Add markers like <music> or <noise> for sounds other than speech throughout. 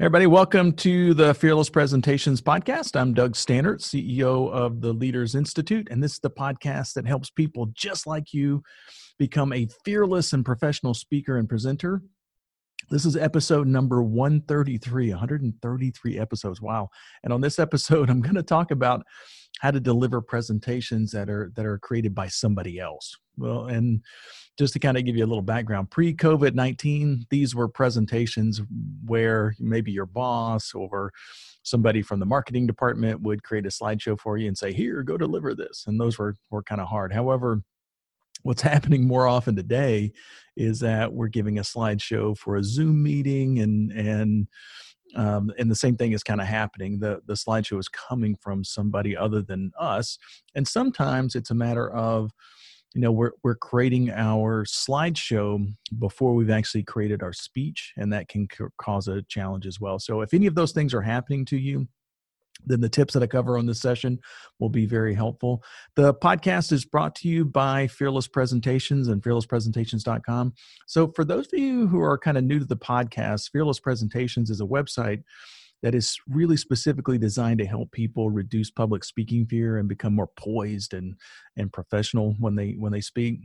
Everybody, welcome to the Fearless Presentations Podcast. I'm Doug Staneart, CEO of the Leaders Institute, and this is the podcast that helps people just like you become a fearless and professional speaker and presenter. This is episode number 133, 133 episodes. Wow. And on this episode, <laughs> I'm going to talk about how to deliver presentations that are that are created by somebody else. Well, and just to kind of give you a little background, pre COVID 19, these were presentations where maybe your boss or somebody from the marketing department would create a slideshow for you and say, Here, go deliver this. And those were, were kind of hard. However, what's <laughs> happening more often today is that we're giving a slideshow for a Zoom meeting and, and, um, and the same thing is kind of happening. The the slideshow is coming from somebody other than us, and sometimes it's a matter of you know we're we're creating our slideshow before we've actually created our speech and that can c- cause a challenge as well so if any of those things are happening to you then the tips that I cover on this session will be very helpful. The podcast is brought to you by Fearless Presentations and fearlesspresentations.com. So, for those of you who are kind of new to the podcast, Fearless Presentations is a website that is really specifically designed to help people reduce public speaking fear and become more poised and and professional when they when they speak.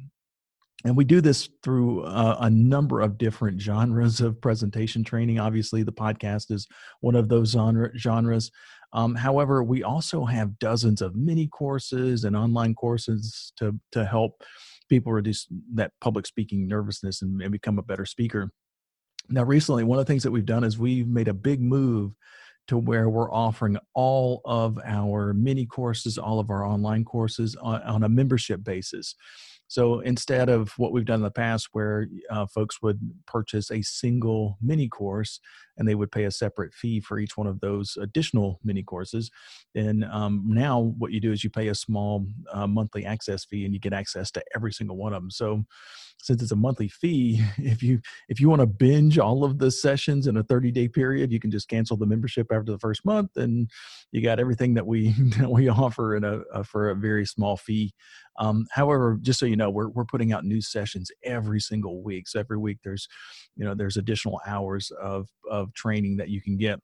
And we do this through uh, a number of different genres of presentation training. Obviously the podcast is one of those genre, genres. Um, however we also have dozens of mini courses and online courses to to help people reduce that public speaking nervousness and, and become a better speaker now, recently, one of the things that we've done is we've made a big move to where we're offering all of our mini courses, all of our online courses on, on a membership basis. So instead of what we've done in the past, where uh, folks would purchase a single mini course and they would pay a separate fee for each one of those additional mini courses, And um, now what you do is you pay a small uh, monthly access fee and you get access to every single one of them. So since it's a monthly fee, <laughs> if you if you want to binge all of the sessions in a 30 day period, you can just cancel the membership after the first month, and you got everything that we <laughs> that we offer in a, a for a very small fee. Um, however, just so you know, we're we're putting out new sessions every single week. So every week there's you know there's additional hours of of training that you can get.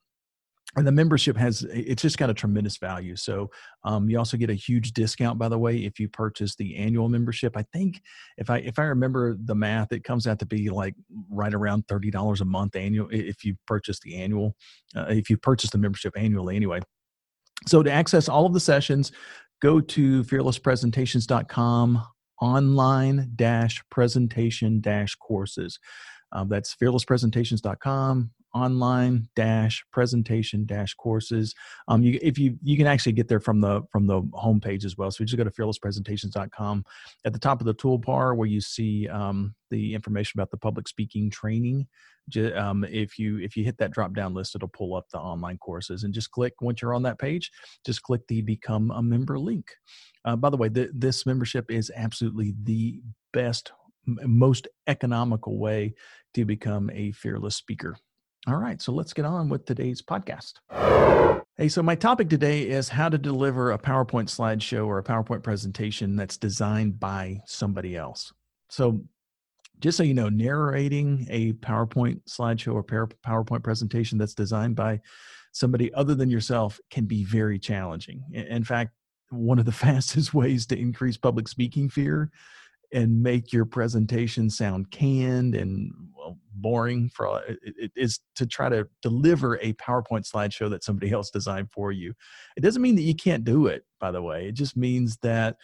And the membership has it's just got a tremendous value. So um, you also get a huge discount by the way if you purchase the annual membership. I think if i if i remember the math it comes out to be like right around $30 a month annual if you purchase the annual uh, if you purchase the membership annually anyway. So to access all of the sessions go to fearlesspresentations.com online dash presentation dash courses. Um, that's fearlesspresentations.com online dash presentation dash courses. Um you if you you can actually get there from the from the homepage as well. So you just go to fearlesspresentations.com at the top of the toolbar where you see um, the information about the public speaking training um, if you if you hit that drop down list it'll pull up the online courses. And just click once you're on that page just click the become a member link. Uh, by the way the, this membership is absolutely the best most economical way to become a fearless speaker all right, so let's get on with today's podcast. Hey, so my topic today is how to deliver a PowerPoint slideshow or a PowerPoint presentation that's designed by somebody else. So, just so you know, narrating a PowerPoint slideshow or PowerPoint presentation that's designed by somebody other than yourself can be very challenging. In fact, one of the <laughs> fastest ways to increase public speaking fear and make your presentation sound canned and well, boring for it, it is to try to deliver a PowerPoint slideshow that somebody else designed for you. It doesn't mean that you can't do it, by the way. It just means that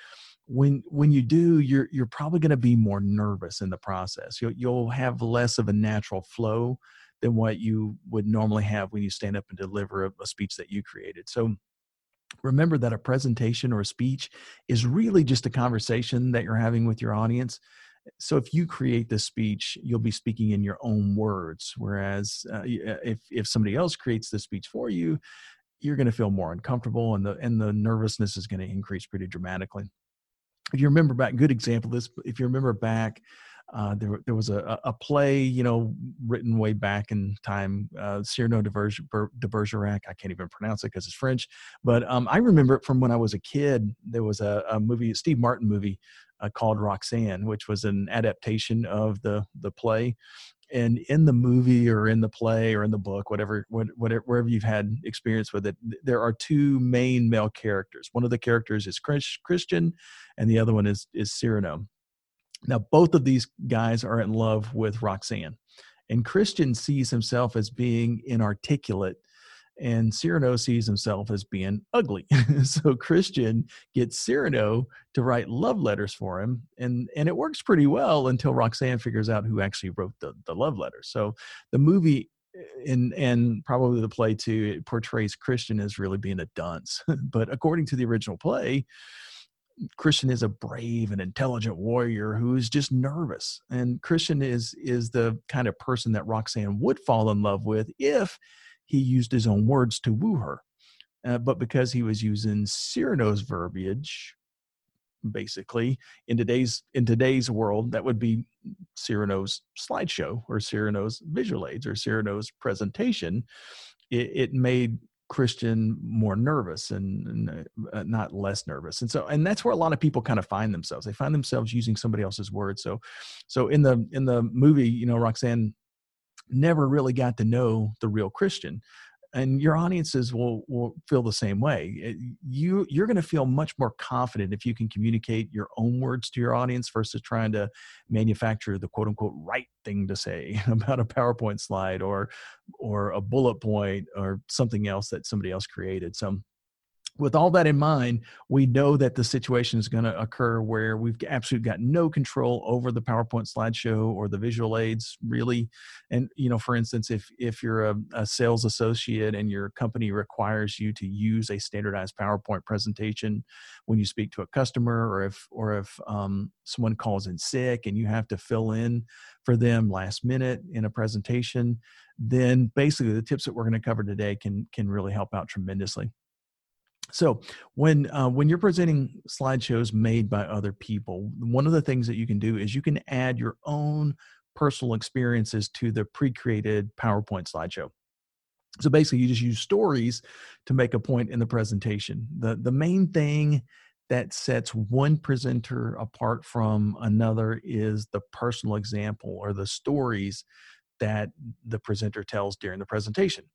when when you do, you're you're probably going to be more nervous in the process. You'll you'll have less of a natural flow than what you would normally have when you stand up and deliver a, a speech that you created. So remember that a presentation or a speech is really just a conversation that you're having with your audience So if you create the speech, you'll be speaking in your own words. Whereas uh, uh, if if somebody else creates the speech for you, you're going to feel more uncomfortable, and the and the nervousness is going to increase pretty dramatically. If you remember back, good example. This, if you remember back uh, there, there was a, a play, you know, written way back in time, uh, Cyrano de, de Bergerac. I can't even pronounce it because it's French, but um, I remember it from when I was a kid. There was a, a movie, a Steve Martin movie uh, called Roxanne, which was an adaptation of the the play. And in the movie, or in the play, or in the book, whatever, whatever, wherever you've had experience with it, there are two main male characters. One of the characters is Christian, and the other one is is Cyrano now, both of these guys are in love with Roxanne, and Christian sees himself as being inarticulate, and Cyrano sees himself as being ugly. <laughs> so Christian gets Cyrano to write love letters for him, and and it works pretty well until Roxanne figures out who actually wrote the the love letters. So the movie eh, and and probably the play too it portrays Christian as really being a dunce, <laughs> but according to the original play Christian is a brave and intelligent warrior who is just nervous. And Christian is is the kind of person that Roxanne would fall in love with if he used his own words to woo her. Uh, but because he was using Cyrano's verbiage, basically in today's in today's world, that would be Cyrano's slideshow or Cyrano's visual aids or Cyrano's presentation. It, it made Christian more nervous and, and uh, not less nervous. And so, and that's where a lot of people kind of find themselves. They find themselves using somebody else's words. So, so in the in the movie, you know, Roxanne never really got to know the real Christian and your audiences will will feel the same way eh, you you're going to feel much more confident if you can communicate your own words to your audience versus trying to manufacture the quote unquote right thing to say <laughs> about a powerpoint slide or or a bullet point or something else that somebody else created. So with all that in mind, we know that the situation is going to occur where we've absolutely got no control over the PowerPoint slideshow or the visual aids, really. And you know, for instance, if if you're a, a sales associate and your company requires you to use a standardized PowerPoint presentation when you speak to a customer, or if or if um, someone calls in sick and you have to fill in for them last minute in a presentation, then basically the tips that we're going to cover today can can really help out tremendously. So when uh, when you're presenting slideshows made by other people, one of the things that you can do is you can add your own personal experiences to the pre-created PowerPoint slideshow. So basically, you just use stories to make a point in the presentation. the The main thing that sets one presenter apart from another is the personal example or the stories that the presenter tells during the presentation.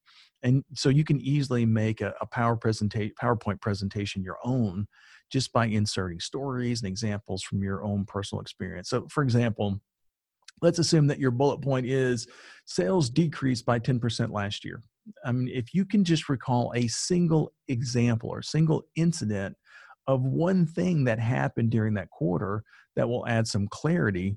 And so you can easily make a, a power presentation, PowerPoint presentation your own just by inserting stories and examples from your own personal experience. So, for example, let's assume that your bullet point is sales decreased by 10% last year. I mean, if you can just recall a single example or single incident of one thing that happened during that quarter that will add some clarity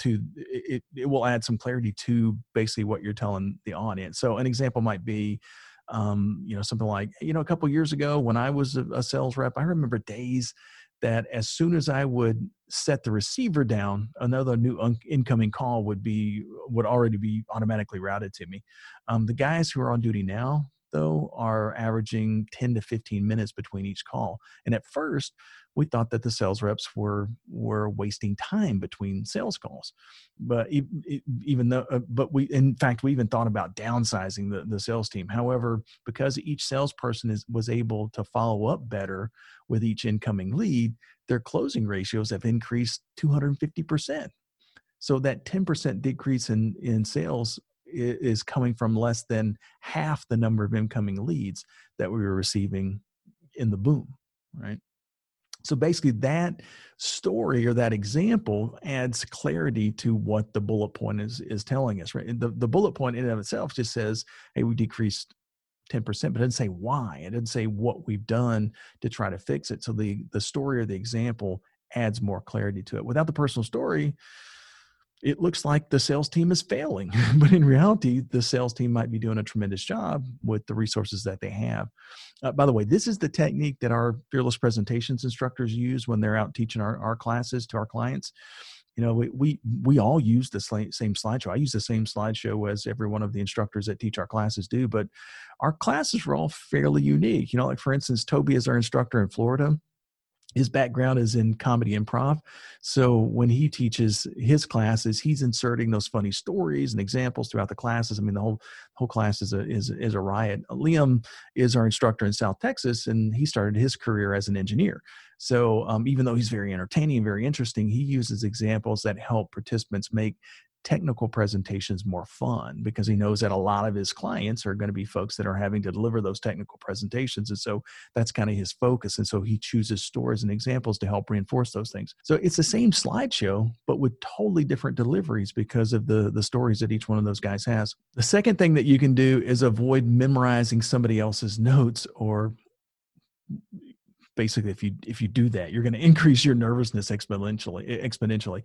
to it, it will add some clarity to basically what you're telling the audience. So an example might be um, you know something like you know a couple years ago when i was a, a sales rep i remember days that as soon as i would set the receiver down another new un- incoming call would be would already be automatically routed to me. Um, the guys who are on duty now though are averaging 10 to 15 minutes between each call. And at first we thought that the sales reps were were wasting time between sales calls. But even though uh, but we in fact we even thought about downsizing the, the sales team. However because each salesperson is was able to follow up better with each incoming lead their closing ratios have increased 250% so that 10% decrease in in sales is coming from less than half the number of incoming leads that we were receiving in the boom right so basically, that story or that example adds clarity to what the bullet point is is telling us. Right, the the bullet point in and of itself just says, "Hey, we decreased." 10% but it doesn't say why it doesn't say what we've done to try to fix it so the the story or the example adds more clarity to it without the personal story it looks like the sales team is failing. <laughs> but in reality, the sales team might be doing a tremendous job with the resources that they have. Uh, by the way, this is the technique that our fearless presentations instructors use when they're out teaching our, our classes to our clients. you know we we, we all use the same slideshow i use the same slideshow as every one of the instructors that teach our classes do but our classes are all fairly unique you know like for instance toby is our instructor in florida his background is in comedy improv so when he teaches his classes he's inserting those funny stories and examples throughout the classes. I mean the whole whole class is a is, is a riot. Liam is our instructor in south texas and he started his career as an engineer. So um, even though he's very entertaining and very interesting he uses examples that help participants make technical presentations more fun because he knows that a lot of his clients are going to be folks that are having to deliver those technical presentations. And so that's kind of his focus. And so he chooses stories and examples to help reinforce those things. So it's the same slideshow, but with totally different deliveries because of the, the stories that each one of those guys has. The second thing that you can do is avoid memorizing somebody else's <laughs> notes or basically if you if you do that you're going to increase your nervousness exponentially exponentially.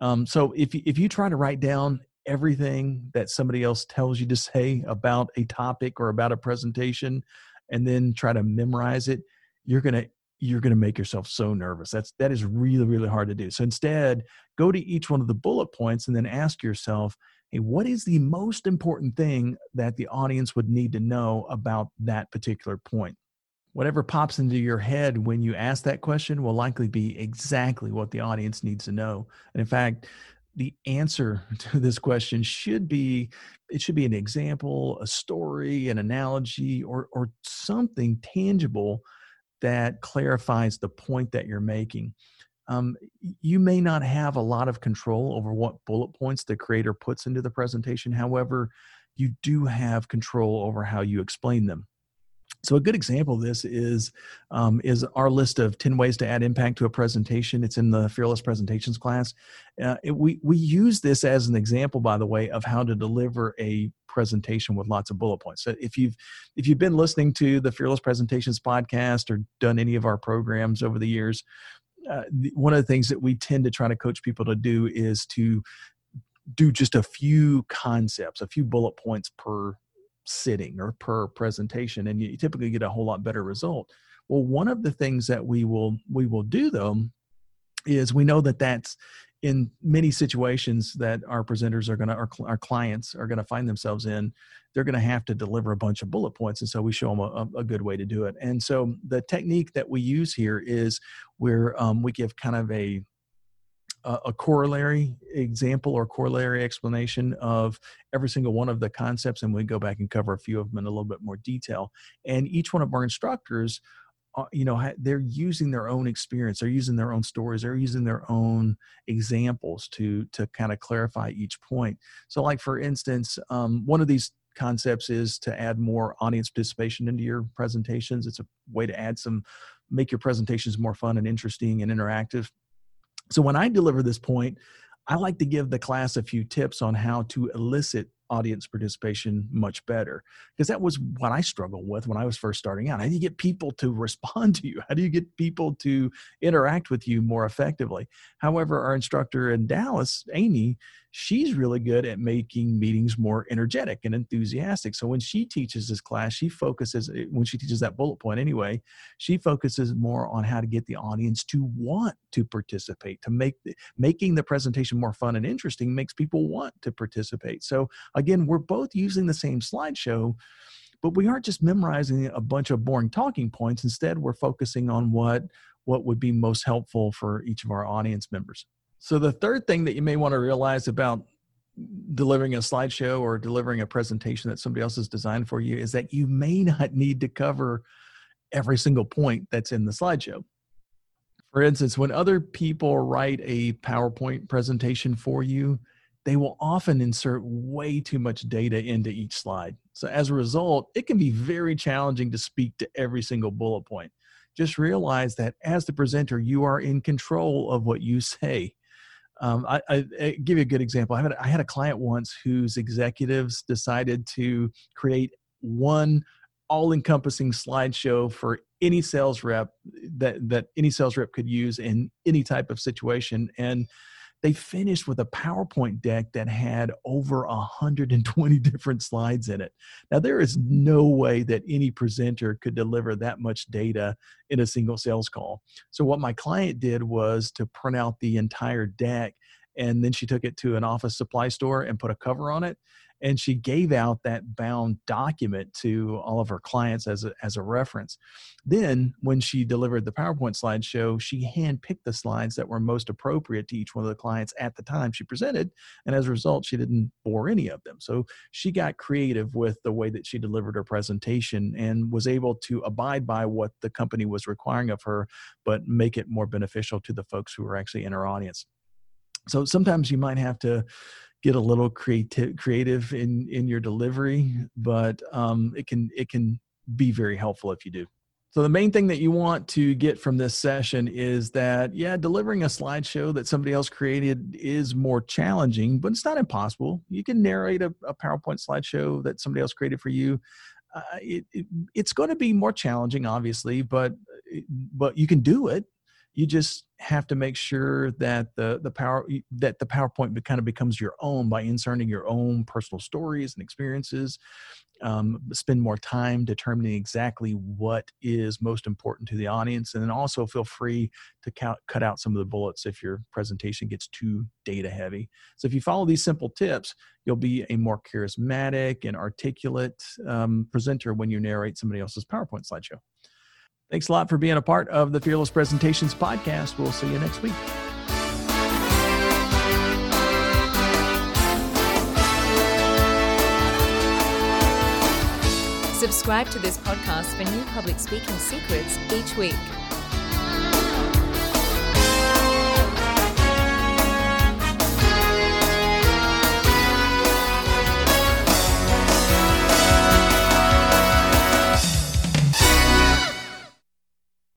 Um, so if you, if you try to write down everything that somebody else tells you to say about a topic or about a presentation and then try to memorize it you're going to you're going to make yourself so nervous. That's that is really really hard to do. So instead go to each one of the bullet points and then ask yourself hey what is the most important thing that the audience would need to know about that particular point whatever pops into your head when you ask that question will likely be exactly what the audience needs to know. And in fact, the answer <laughs> to this question should be it should be an example, a story, an analogy, or or something tangible that clarifies the point that you're making. Um, you may not have a lot of control over what bullet points the creator puts into the presentation. However, you do have control over how you explain them. So a good example of this is um, is our list of ten ways to add impact to a presentation. It's in the Fearless Presentations class. Uh, it, we we use this as an example, by the way, of how to deliver a presentation with lots of bullet points. So if you've if you've been listening to the Fearless Presentations podcast or done any of our programs over the years, uh, one of the things that we tend to try to coach people to do is to do just a few concepts, a few bullet points per sitting or per presentation and you typically get a whole lot better result. Well one of the things that we will we will do though is we know that that's in many situations that our presenters are going to our, our clients are going to find themselves in they're going to have to deliver a bunch of bullet points and so we show them a, a good way to do it. And so the technique that we use here is where um, we give kind of a a, corollary example or corollary explanation of every single one of the concepts, and we go back and cover a few of them in a little bit more detail. And each one of our instructors uh, you know they're using their own experience they're using their own stories they're using their own examples to to kind of clarify each point. So like for instance um, one of these concepts is to add more audience participation into your presentations. It's a way to add some make your presentations more fun and interesting and interactive so when I deliver this point, I like to give the class a few tips on how to elicit audience participation much better because that was what I struggled with when I was first starting out. How do you get people to respond to you? How do you get people to interact with you more effectively? However, our instructor in Dallas, Amy, she's really good at making meetings more energetic and enthusiastic. So when she teaches this class, she focuses, eh, when she teaches that bullet point anyway, she focuses more on how to get the audience to want to participate, to make the, making the presentation more fun and interesting makes people want to participate. So again, we're both using the same slideshow, but we aren't just memorizing a bunch of boring talking points. Instead, we're focusing on what what would be most helpful for each of our audience members. So the third thing that you may want to realize about delivering a slideshow or delivering a presentation that somebody else has designed for you is that you may not need to cover every single point that's in the slideshow. For instance, when other people write a PowerPoint presentation for you, they will often insert way too much data into each slide. So as a result, it can be very challenging to speak to every single bullet point. Just realize that as the presenter, you are in control of what you <laughs> say. Um, I, I, I, give you a good example. I had, I had a client once whose executives decided to create one all-encompassing slideshow for any sales rep that that any sales rep could use in any type of situation and they finished with a PowerPoint deck that had over 120 different slides in it. Now, there is no way that any presenter could deliver that much data in a single sales call. So, what my client did was to print out the entire deck and then she took it to an office supply store and put a cover on it and she gave out that bound document to all of her clients as a, as a reference. Then, when she delivered the PowerPoint slideshow, she handpicked the slides that were most appropriate to each one of the clients at the time she presented. And as a result, she didn't bore any of them. So she got creative with the way that she delivered her presentation and was able to abide by what the company was requiring of her, but make it more beneficial to the folks who were actually in her audience. So sometimes you might have to get a little creative creative in in your delivery but um, it can it can be very helpful if you do. So the main thing that you want to get from this session is that yeah delivering a slideshow that somebody else created is more challenging but it's not impossible. You can narrate a, a powerpoint slideshow that somebody else created for you. Uh, it, it, it's going to be more challenging obviously but but you can do it you just have to make sure that the the power that the PowerPoint kind of becomes your own by inserting your own personal stories and experiences. Um, spend more time determining exactly what is most important to the audience, and then also feel free to count, cut out some of the bullets if your presentation gets too data heavy. So if you follow these simple tips, you'll be a more charismatic and articulate um, presenter when you narrate somebody else's PowerPoint slideshow. Thanks a lot for being a part of the Fearless Presentations podcast. We'll see you next week. Subscribe to this podcast for new public speaking secrets each week.